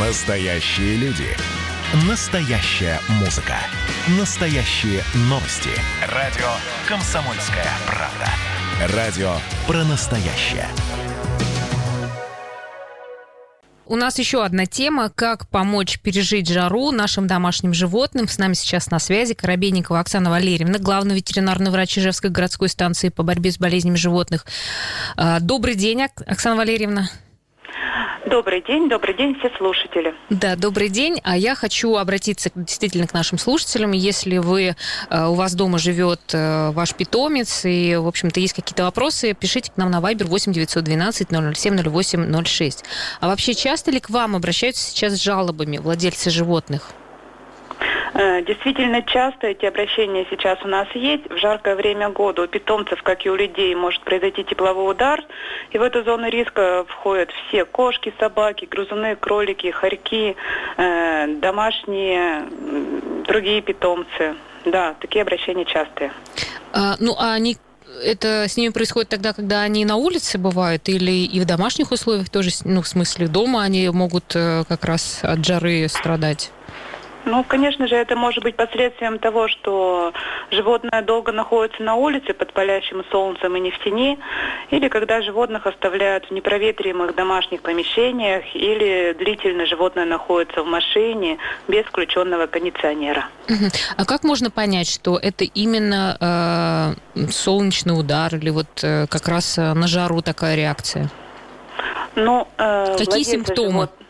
Настоящие люди. Настоящая музыка. Настоящие новости. Радио «Комсомольская правда». Радио про настоящее. У нас еще одна тема, как помочь пережить жару нашим домашним животным. С нами сейчас на связи Коробейникова Оксана Валерьевна, главный ветеринарный врач Ижевской городской станции по борьбе с болезнями животных. А, добрый день, Оксана Валерьевна. Добрый день, добрый день, все слушатели. Да, добрый день. А я хочу обратиться действительно к нашим слушателям. Если вы, э, у вас дома живет э, ваш питомец и, в общем-то, есть какие-то вопросы, пишите к нам на Viber 8 912 007 08 06. А вообще, часто ли к вам обращаются сейчас с жалобами владельцы животных? Э, действительно, часто эти обращения сейчас у нас есть. В жаркое время года у питомцев, как и у людей, может произойти тепловой удар. И в эту зону риска входят все кошки, собаки, грызуны, кролики, хорьки, э, домашние, другие питомцы. Да, такие обращения частые. А, ну, а они это с ними происходит тогда, когда они на улице бывают, или и в домашних условиях тоже, ну, в смысле, дома они могут э, как раз от жары страдать? Ну, конечно же, это может быть последствием того, что животное долго находится на улице под палящим солнцем и не в тени, или когда животных оставляют в непроветриваемых домашних помещениях, или длительно животное находится в машине без включенного кондиционера. А как можно понять, что это именно э, солнечный удар или вот э, как раз э, на жару такая реакция? Ну, э, Какие симптомы? Живот...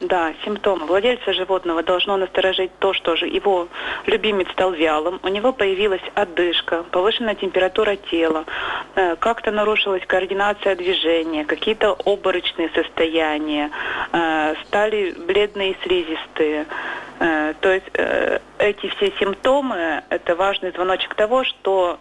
Да, симптомы. Владельца животного должно насторожить то, что же его любимец стал вялым, у него появилась одышка, повышенная температура тела, э, как-то нарушилась координация движения, какие-то обморочные состояния, э, стали бледные и слизистые. Э, то есть эти все симптомы – это важный звоночек того, что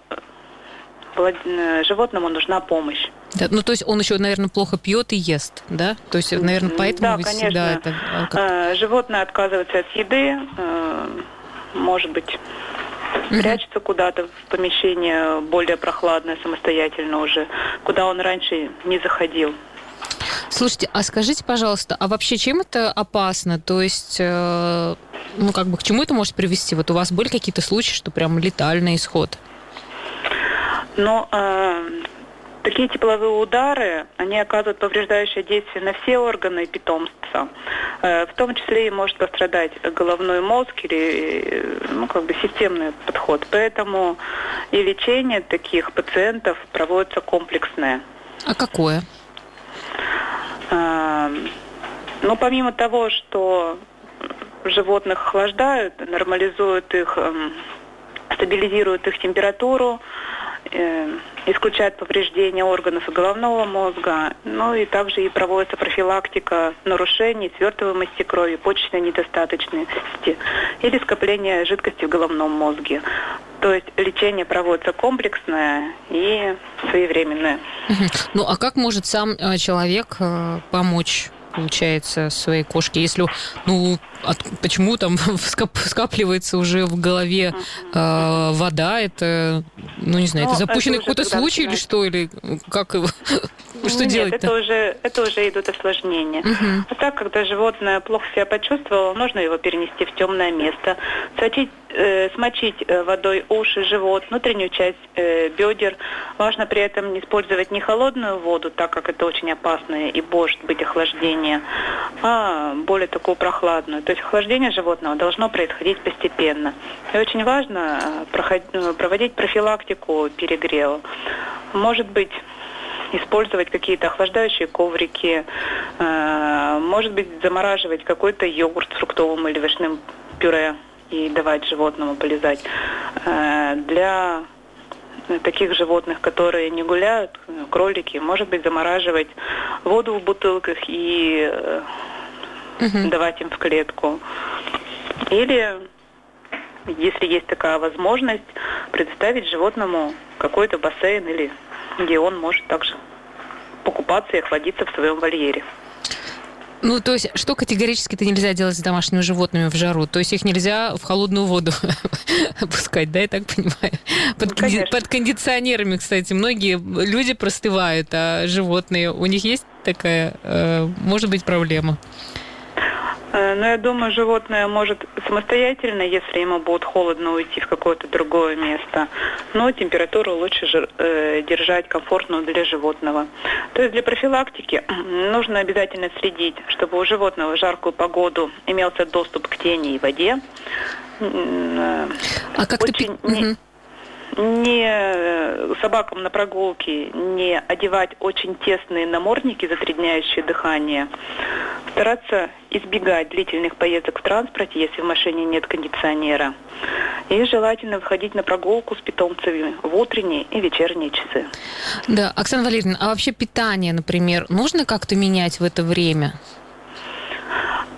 животному нужна помощь. Да, ну, то есть он еще, наверное, плохо пьет и ест, да? То есть, наверное, поэтому да, вы конечно. всегда это... А, животное отказывается от еды, э, может быть, прячется куда-то в помещение более прохладное, самостоятельно уже, куда он раньше не заходил. Слушайте, а скажите, пожалуйста, а вообще чем это опасно? То есть, э, ну, как бы к чему это может привести? Вот у вас были какие-то случаи, что прям летальный исход? Но э, такие тепловые удары, они оказывают повреждающее действие на все органы питомца. Э, в том числе и может пострадать головной мозг или э, ну, как бы системный подход. Поэтому и лечение таких пациентов проводится комплексное. А какое? Э, ну, помимо того, что животных охлаждают, нормализуют их, эм, стабилизируют их температуру, э, исключает повреждения органов и головного мозга, ну и также и проводится профилактика нарушений свертываемости крови, почечной недостаточности или скопления жидкости в головном мозге. То есть лечение проводится комплексное и своевременное. Ну а как может сам э, человек э, помочь получается, своей кошке. Если, ну, от, почему там скап, скапливается уже в голове э, вода, это, ну, не знаю, ну, это запущенный какой-то случай или что, или как его, что Нет, делать? это уже, это уже идут осложнения. Угу. А так, когда животное плохо себя почувствовало, нужно его перенести в темное место, сочить э, смочить э, водой уши, живот, внутреннюю часть э, бедер. Важно при этом не использовать не холодную воду, так как это очень опасно и может быть охлаждение, а более такую прохладную. То есть охлаждение животного должно происходить постепенно. И очень важно э, проходить, э, проводить профилактику перегрева. Может быть, использовать какие-то охлаждающие коврики, э, может быть, замораживать какой-то йогурт с фруктовым или овощным пюре и давать животному полезать. Э, для таких животных, которые не гуляют, кролики, может быть, замораживать воду в бутылках и угу. давать им в клетку. Или, если есть такая возможность, предоставить животному какой-то бассейн или где он может также покупаться и охладиться в своем вольере. Ну, то есть, что категорически-то нельзя делать с домашними животными в жару? То есть, их нельзя в холодную воду опускать, да, я так понимаю? Под, ну, под кондиционерами, кстати, многие люди простывают, а животные, у них есть такая, э, может быть, проблема? Э, но я думаю, животное может самостоятельно, если ему будет холодно, уйти в какое-то другое место. Но температуру лучше э, держать комфортную для животного. То есть для профилактики нужно обязательно следить, чтобы у животного в жаркую погоду имелся доступ к тени и воде. А как Очень ты... Не не э, собакам на прогулке не одевать очень тесные намордники, затрудняющие дыхание. Стараться избегать длительных поездок в транспорте, если в машине нет кондиционера. И желательно выходить на прогулку с питомцами в утренние и вечерние часы. Да, Оксана Валерьевна, а вообще питание, например, нужно как-то менять в это время?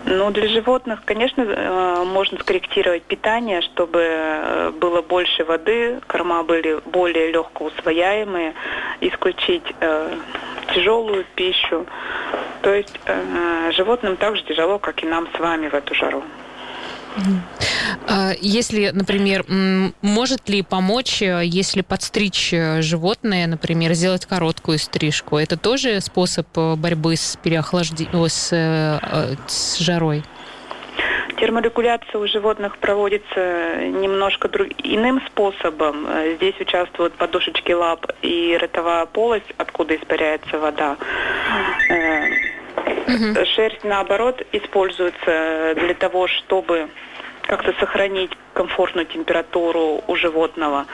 Ну, для животных, конечно, э, можно скорректировать питание, чтобы э, было больше воды, корма были более легко усвояемые, исключить э, тяжелую пищу. То есть животным так же тяжело, как и нам с вами в эту жару. А если, например, может ли помочь, э, если подстричь э, животное, например, сделать короткую стрижку? Это тоже способ э, борьбы с переохлаждением, с, с жарой? Терморегуляция у животных проводится немножко друг... иным способом. Здесь участвуют подушечки лап и ротовая полость, откуда испаряется вода. Угу. Шерсть, наоборот, используется для того, чтобы как-то сохранить комфортную температуру у животного.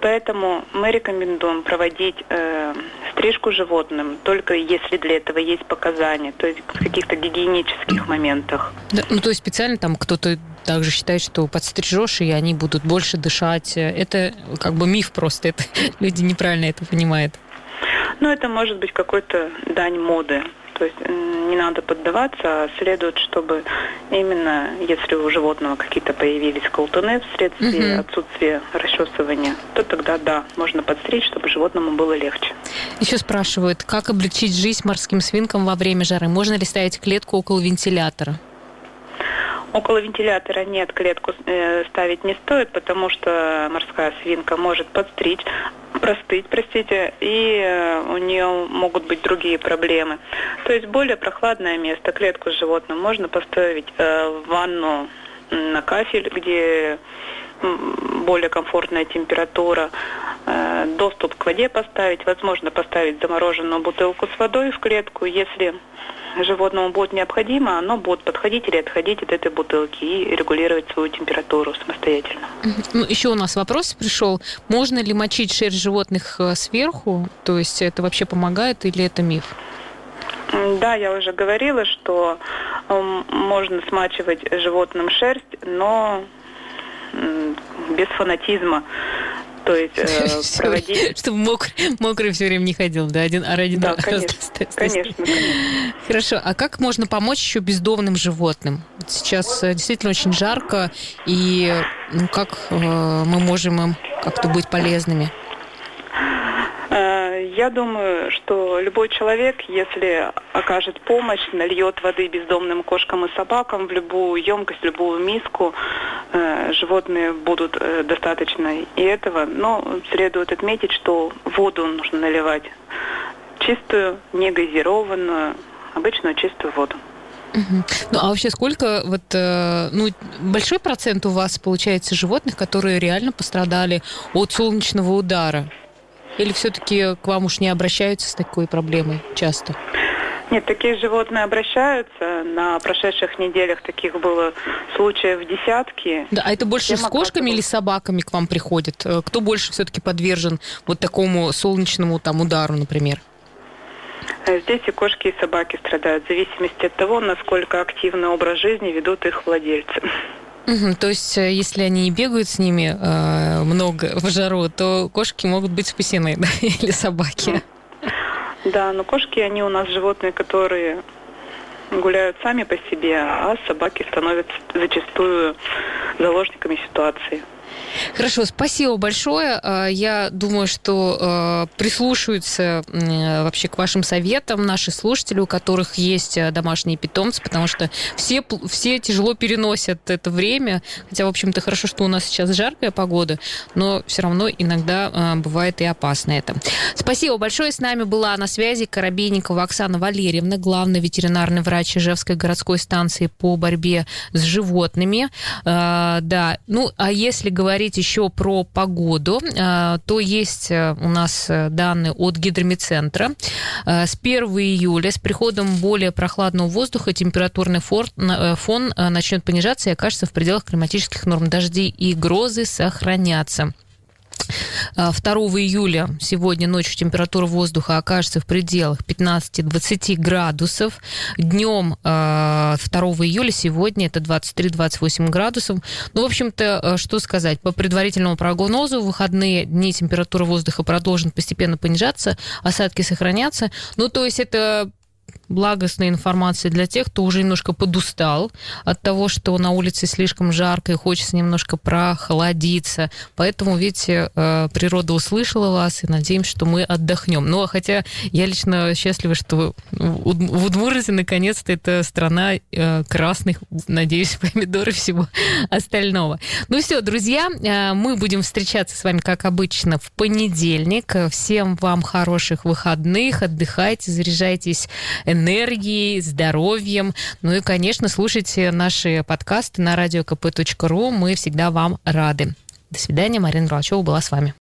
Поэтому мы рекомендуем проводить э, стрижку животным только если для этого есть показания, то есть в каких-то гигиенических моментах. Да, ну, то есть специально там кто-то также считает, что подстрижешь, и они будут больше дышать. Это как бы миф просто, это люди неправильно это понимают. Ну, это может быть какой-то дань моды. То есть не надо поддаваться, а следует, чтобы именно если у животного какие-то появились колтуны вследствие угу. отсутствия расчесывания, то тогда да, можно подстричь, чтобы животному было легче. Еще спрашивают, как облегчить жизнь морским свинкам во время жары? Можно ли ставить клетку около вентилятора? Около вентилятора нет, клетку э, ставить не стоит, потому что морская свинка может подстричь, простыть, простите, и э, у нее могут быть другие проблемы. То есть более прохладное место, клетку с животным можно поставить э, в ванну на кафель, где более комфортная температура, э, доступ к воде поставить, возможно поставить замороженную бутылку с водой в клетку, если животному будет необходимо, оно будет подходить или отходить от этой бутылки и регулировать свою температуру самостоятельно. Ну, еще у нас вопрос пришел. Можно ли мочить шерсть животных э, сверху? То есть это вообще помогает или это миф? Да, я уже говорила, что можно смачивать животным шерсть, но без фанатизма. То есть э, проводить... Чтобы мокрый, мокрый все время не ходил, да? Один, а один да, конечно, конечно, конечно. Хорошо. А как можно помочь еще бездомным животным? Сейчас э, действительно очень жарко, и ну, как э, мы можем им как-то быть полезными? Я думаю, что любой человек, если окажет помощь, нальет воды бездомным кошкам и собакам в любую емкость, в любую миску, э, животные будут э, достаточно и этого. Но следует отметить, что воду нужно наливать чистую, не газированную, обычную чистую воду. Ну а вообще сколько вот э, ну большой процент у вас получается животных, которые реально пострадали от солнечного удара? Или все-таки к вам уж не обращаются с такой проблемой часто? Нет, такие животные обращаются. На прошедших неделях таких было случаев десятки. Да, а это больше с кошками или собаками к вам приходят? Э, кто больше все-таки подвержен вот такому солнечному там удару, например? Э, здесь и кошки, и собаки страдают, в зависимости от того, насколько активный образ жизни ведут их владельцы. То есть, э, если они не бегают с ними э, много в жару, то кошки могут быть спасены, да? или собаки. Да, но кошки, они у нас животные, которые гуляют сами по себе, а собаки становятся зачастую заложниками ситуации. Хорошо, спасибо большое. А, я думаю, что а, прислушаются вообще к вашим советам наши слушатели, у которых есть а, домашние питомцы, потому что все, все тяжело переносят это время. Хотя, в общем-то, хорошо, что у нас сейчас жаркая погода, но все равно иногда бывает и опасно это. Спасибо большое. С нами была на связи Коробейникова Оксана Валерьевна, главный ветеринарный врач Ижевской городской станции по борьбе с животными. Да, ну, а если говорить говорить еще про погоду, э, то есть э, у нас э, данные от гидромедцентра. С 1 июля с приходом более прохладного воздуха температурный фон начнет понижаться и окажется в пределах климатических норм. Дожди и грозы сохранятся. 2 июля сегодня ночью температура воздуха окажется в пределах 15-20 градусов. Днем 2 июля сегодня это 23-28 градусов. Ну, в общем-то, э, что сказать? По предварительному прогнозу в выходные дни температура воздуха продолжит постепенно понижаться, осадки сохранятся. Ну, то есть это благостной информации для тех, кто уже немножко подустал от того, что на улице слишком жарко и хочется немножко прохладиться. Поэтому, видите, э, природа услышала вас, и надеемся, что мы отдохнем. Ну, а хотя я лично счастлива, что в Удмуртии наконец-то это страна э, красных, надеюсь, помидоров и всего остального. Ну все, друзья, э, мы будем встречаться с вами, как обычно, в понедельник. Всем вам хороших выходных, отдыхайте, заряжайтесь энергией, здоровьем. Ну и, конечно, слушайте наши подкасты на радиокп.ру. Мы всегда вам рады. До свидания. Марина Ролчева была с вами.